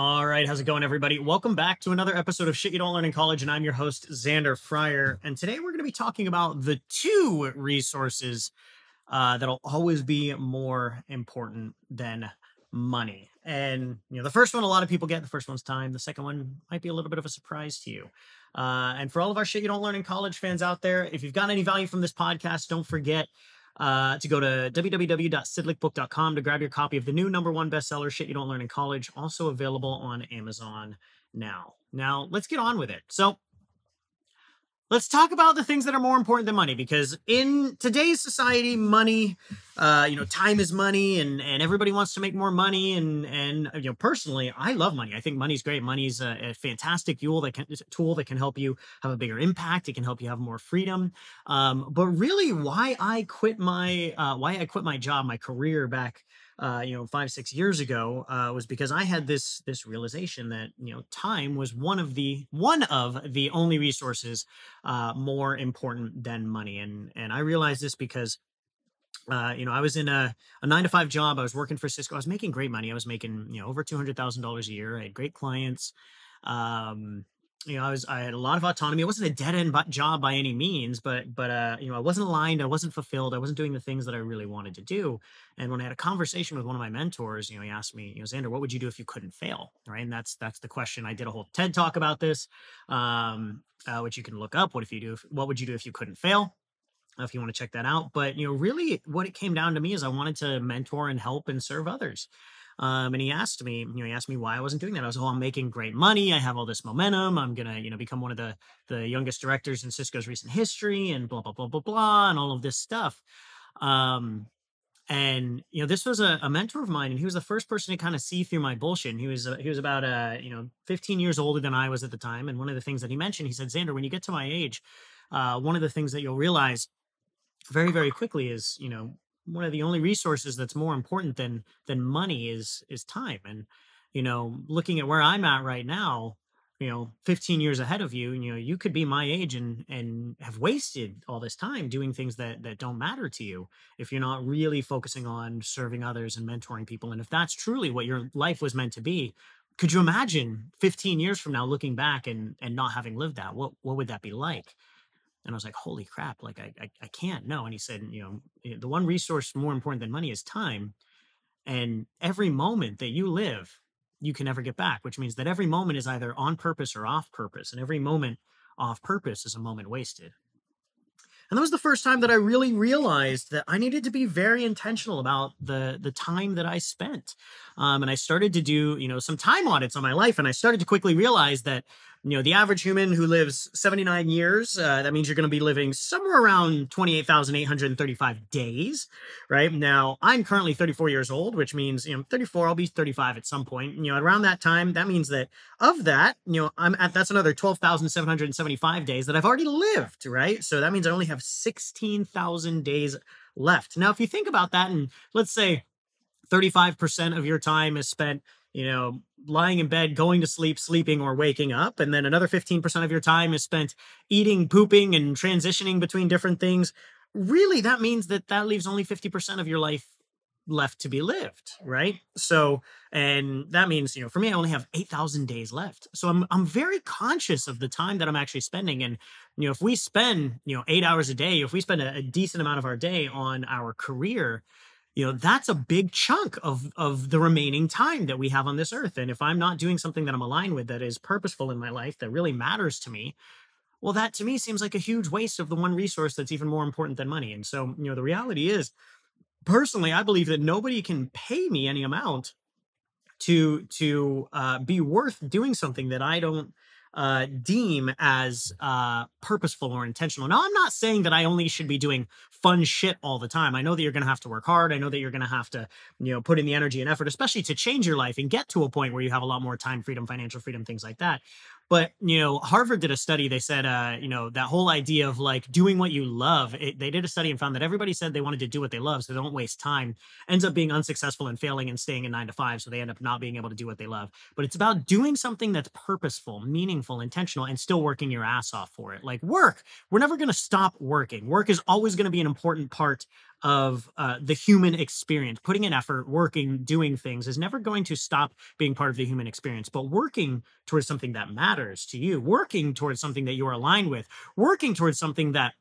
All right, how's it going, everybody? Welcome back to another episode of Shit You Don't Learn in College, and I'm your host, Xander Fryer. And today we're going to be talking about the two resources uh, that'll always be more important than money. And you know, the first one a lot of people get. The first one's time. The second one might be a little bit of a surprise to you. Uh, and for all of our Shit You Don't Learn in College fans out there, if you've got any value from this podcast, don't forget uh, to go to www.sydlicbook.com to grab your copy of the new number one bestseller, Shit You Don't Learn in College, also available on Amazon now. Now, let's get on with it. So, let's talk about the things that are more important than money because in today's society money uh, you know time is money and and everybody wants to make more money and and you know personally i love money. I think money's great. Money's a, a fantastic tool that can tool that can help you have a bigger impact. It can help you have more freedom. Um, but really why i quit my uh, why i quit my job my career back uh, you know, five six years ago, uh, was because I had this this realization that you know time was one of the one of the only resources uh, more important than money, and and I realized this because. Uh, you know, I was in a, a nine to five job. I was working for Cisco. I was making great money. I was making, you know, over two hundred thousand dollars a year. I had great clients. Um, you know, I was I had a lot of autonomy. It wasn't a dead end job by any means, but but uh, you know, I wasn't aligned. I wasn't fulfilled. I wasn't doing the things that I really wanted to do. And when I had a conversation with one of my mentors, you know, he asked me, you know, Xander, what would you do if you couldn't fail? Right, and that's that's the question. I did a whole TED talk about this, um, uh, which you can look up. What if you do? If, what would you do if you couldn't fail? If you want to check that out, but you know, really, what it came down to me is I wanted to mentor and help and serve others. Um, and he asked me, you know, he asked me why I wasn't doing that. I was, oh, I'm making great money. I have all this momentum. I'm gonna, you know, become one of the the youngest directors in Cisco's recent history, and blah blah blah blah blah, and all of this stuff. Um, and you know, this was a, a mentor of mine, and he was the first person to kind of see through my bullshit. And he was uh, he was about uh, you know 15 years older than I was at the time. And one of the things that he mentioned, he said, Xander, when you get to my age, uh, one of the things that you'll realize very very quickly is you know one of the only resources that's more important than than money is is time. And you know looking at where i'm at right now you know 15 years ahead of you and you know you could be my age and and have wasted all this time doing things that that don't matter to you if you're not really focusing on serving others and mentoring people. And if that's truly what your life was meant to be could you imagine 15 years from now looking back and and not having lived that? What what would that be like and I was like, holy crap, like I, I, I can't. No. And he said, you know, eh, the one resource more important than money is time. And every moment that you live, you can never get back, which means that every moment is either on purpose or off purpose. And every moment off purpose is a moment wasted. And that was the first time that I really realized that I needed to be very intentional about the the time that I spent. Um, and I started to do, you know, some time audits on my life, and I started to quickly realize that you know the average human who lives 79 years uh, that means you're going to be living somewhere around 28835 days right? Now i'm currently 34 years old which means you know 34 i'll be 35 at some point. You know around that time that means that of that you know i'm at that's another 12775 days that i've already lived right? So that means i only have 16000 days left. Now if you think about that and let's say 35% of your time is spent you know, lying in bed, going to sleep, sleeping, or waking up. And then another 15% of your time is spent eating, pooping, and transitioning between different things. Really, that means that that leaves only 50% of your life left to be lived, right? So, and that means, you know, for me, I only have 8,000 days left. So I'm, I'm very conscious of the time that I'm actually spending. And, you know, if we spend, you know, eight hours a day, if we spend a, a decent amount of our day on our career, you know that's a big chunk of of the remaining time that we have on this earth. And if i'm not doing something that i'm aligned with that is purposeful in my life that really matters to me well that to me seems like a huge waste of the one resource that's even more important than money. And so you know the reality is personally i believe that nobody can pay me any amount to to uh, be worth doing something that i don't uh, deem as uh, purposeful or intentional. Now, I'm not saying that I only should be doing fun shit all the time. I know that you're going to have to work hard. I know that you're going to have to, you know, put in the energy and effort, especially to change your life and get to a point where you have a lot more time freedom, financial freedom, things like that. But you know, Harvard did a study. They said, uh, you know, that whole idea of like doing what you love. It, they did a study and found that everybody said they wanted to do what they love, so they don't waste time. Ends up being unsuccessful and failing and staying in nine to five, so they end up not being able to do what they love. But it's about doing something that's purposeful, meaningful, intentional, and still working your ass off for it. Like work, we're never going to stop working. Work is always going to be an important part of uh, the human experience. Putting in effort, working, doing things is never going to stop being part of the human experience. But working towards something that matters to you, working towards something that you are aligned with, working towards something that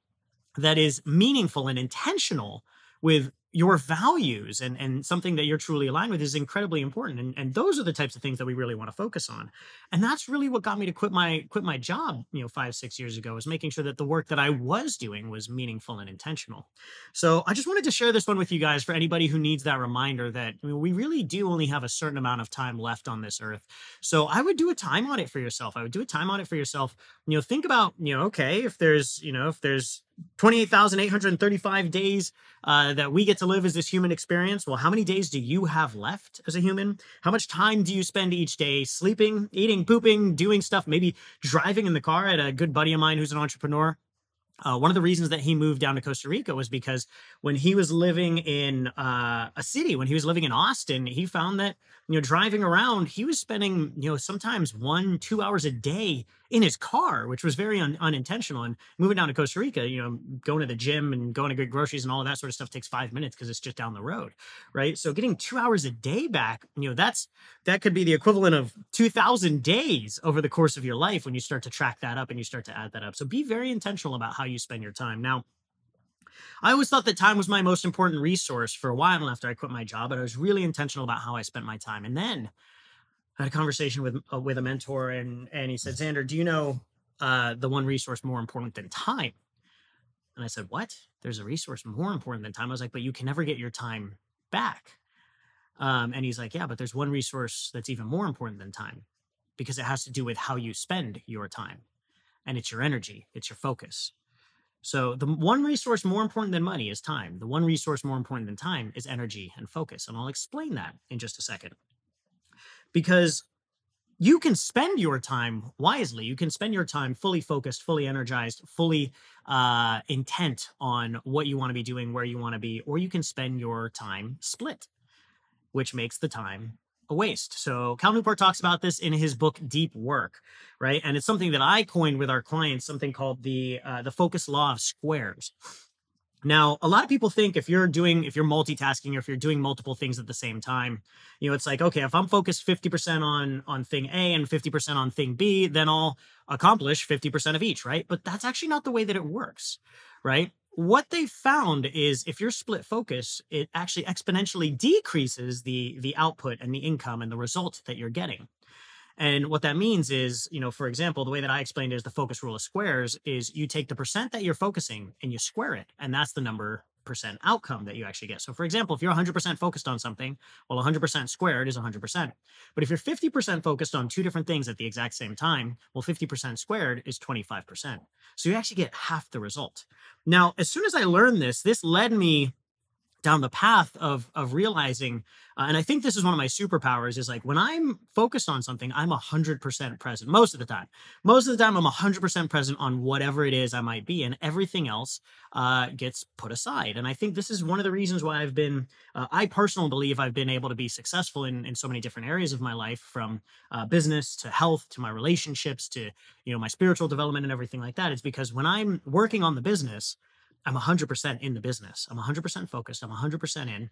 that is meaningful and intentional with your values and, and something that you're truly aligned with is incredibly important. And, and those are the types of things that we really want to focus on. And that's really what got me to quit my quit my job, you know, five, six years ago, was making sure that the work that I was doing was meaningful and intentional. So I just wanted to share this one with you guys for anybody who needs that reminder that I mean, we really do only have a certain amount of time left on this earth. So I would do a time audit for yourself. I would do a time audit for yourself. You know, think about, you know, okay, if there's, you know, if there's 28,835 days uh, that we get to live as this human experience. Well, how many days do you have left as a human? How much time do you spend each day sleeping, eating, pooping, doing stuff, maybe driving in the car? Had a good buddy of mine who's an entrepreneur. Uh, one of the reasons that he moved down to Costa Rica was because when he was living in uh, a city, when he was living in Austin, he found that you know driving around, he was spending you know sometimes one two hours a day in his car, which was very un- unintentional. And moving down to Costa Rica, you know, going to the gym and going to get groceries and all of that sort of stuff takes five minutes because it's just down the road, right? So getting two hours a day back, you know, that's that could be the equivalent of two thousand days over the course of your life when you start to track that up and you start to add that up. So be very intentional about how you spend your time. Now, I always thought that time was my most important resource for a while after I quit my job, but I was really intentional about how I spent my time. And then I had a conversation with uh, with a mentor, and and he said, Xander, do you know uh, the one resource more important than time? And I said, What? There's a resource more important than time. I was like, But you can never get your time back. Um, and he's like, Yeah, but there's one resource that's even more important than time because it has to do with how you spend your time, and it's your energy, it's your focus. So the one resource more important than money is time. The one resource more important than time is energy and focus. And I'll explain that in just a second because you can spend your time wisely. You can spend your time fully focused, fully energized, fully uh, intent on what you want to be doing, where you want to be, or you can spend your time split, which makes the time a waste. So Cal Newport talks about this in his book Deep Work, right? And it's something that I coined with our clients, something called the uh, the focus law of squares. Now, a lot of people think if you're doing, if you're multitasking or if you're doing multiple things at the same time, you know, it's like, okay, if I'm focused 50% on on thing A and 50% on thing B, then I'll accomplish 50% of each, right? But that's actually not the way that it works, right? What they found is if you're split focus, it actually exponentially decreases the the output and the income and the result that you're getting. And what that means is, you know, for example, the way that I explained is the focus rule of squares is you take the percent that you're focusing and you square it. And that's the number percent outcome that you actually get. So for example, if you're 100% focused on something, well 100% squared is 100%. But if you're 50% focused on two different things at the exact same time, well 50% squared is 25%. So you actually get half the result. Now, as soon as I learned this, this led me down the path of of realizing uh, and i think this is one of my superpowers is like when i'm focused on something i'm 100% present most of the time. Most of the time i'm 100% present on whatever it is i might be and everything else uh, gets put aside. And i think this is one of the reasons why i've been uh, i personally believe i've been able to be successful in, in so many different areas of my life from uh, business to health to my relationships to you know my spiritual development and everything like that. It's because when i'm working on the business I'm 100% in the business. I'm 100% focused. I'm 100% in.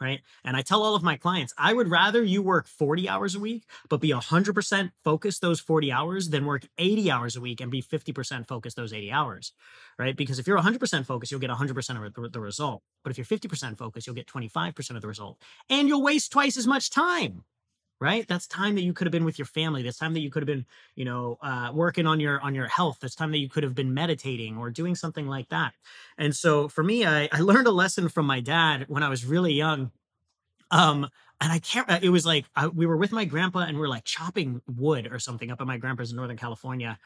right? And I tell all of my clients, I would rather you work 40 hours a week, but be 100% focused those 40 hours than work 80 hours a week and be 50% focused those 80 hours, right? Because if you're 100% focused, you'll get 100% of the result. But if you're 50% focused, you'll get 25% of the result. And you'll waste twice as much time. Right, that's time that you could have been with your family. That's time that you could have been, you know, uh, working on your on your health. That's time that you could have been meditating or doing something like that. And so, for me, I, I learned a lesson from my dad when I was really young um, and I can't. Uh, it was like I, we were with my grandpa and we are like chopping wood or something up at my grandpa's in Northern California,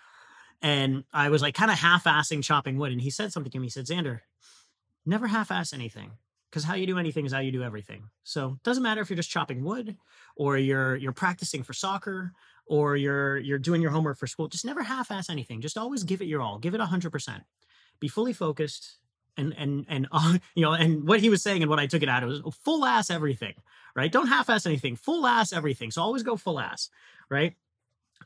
and I was like kind of half-assing chopping wood. And he said something to me. He said, "Xander, never half-ass anything." Because how you do anything is how you do everything. So it doesn't matter if you're just chopping wood or you're you're practicing for soccer or you're you're doing your homework for school. Just never half-ass anything. Just always give it your all. Give it hundred percent. Be fully focused and and and uh, you know and what he was saying and what I took it out of was full ass everything, right? Don't half ass anything, full ass everything. So always go full ass, right?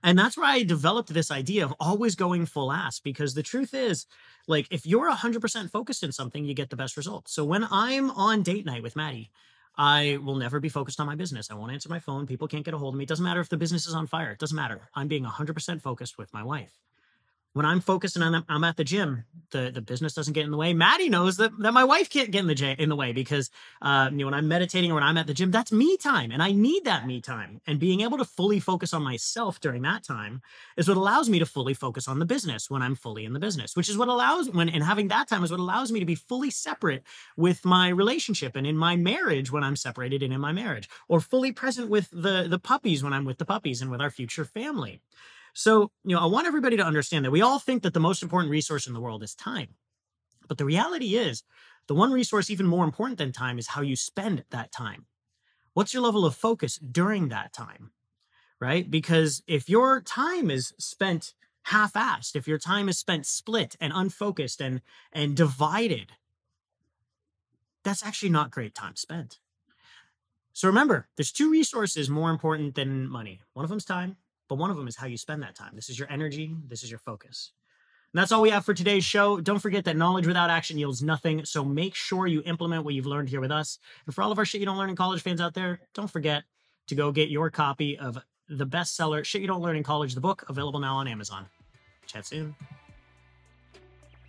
And that's where I developed this idea of always going full ass because the truth is, like, if you're 100% focused in something, you get the best results. So when I'm on date night with Maddie, I will never be focused on my business. I won't answer my phone. People can't get a hold of me. It doesn't matter if the business is on fire. It doesn't matter. I'm being 100% focused with my wife when I'm focused and I'm, I'm, at the gym, the, the business doesn't get in the way. Maddie knows that, that my wife can't get in the j- in the way because uh, you know when I'm meditating or when I'm at the gym, that's me time, and I need that me time. And being able to fully focus on myself during that time is what allows me to fully focus on the business when I'm fully in the business, which is what allows when and having that time is what allows me to be fully separate with my relationship and in my marriage when I'm separated and in my marriage, or fully present with the the puppies when I'm with the puppies and with our future family. So, you know, I want everybody to understand that we all think that the most important resource in the world is time. But the reality is, the one resource even more important than time is how you spend that time. What's your level of focus during that time? Right? Because if your time is spent half-assed, if your time is spent split and unfocused and and divided, that's actually not great time spent. So remember, there's two resources more important than money. One of them's time, but one of them is how you spend that time. This is your energy, this is your focus. And that's all we have for today's show. Don't forget that knowledge without action yields nothing. So make sure you implement what you've learned here with us. And for all of our shit you don't learn in college fans out there, don't forget to go get your copy of the bestseller Shit You Don't Learn in College, the book, available now on Amazon. Chat soon.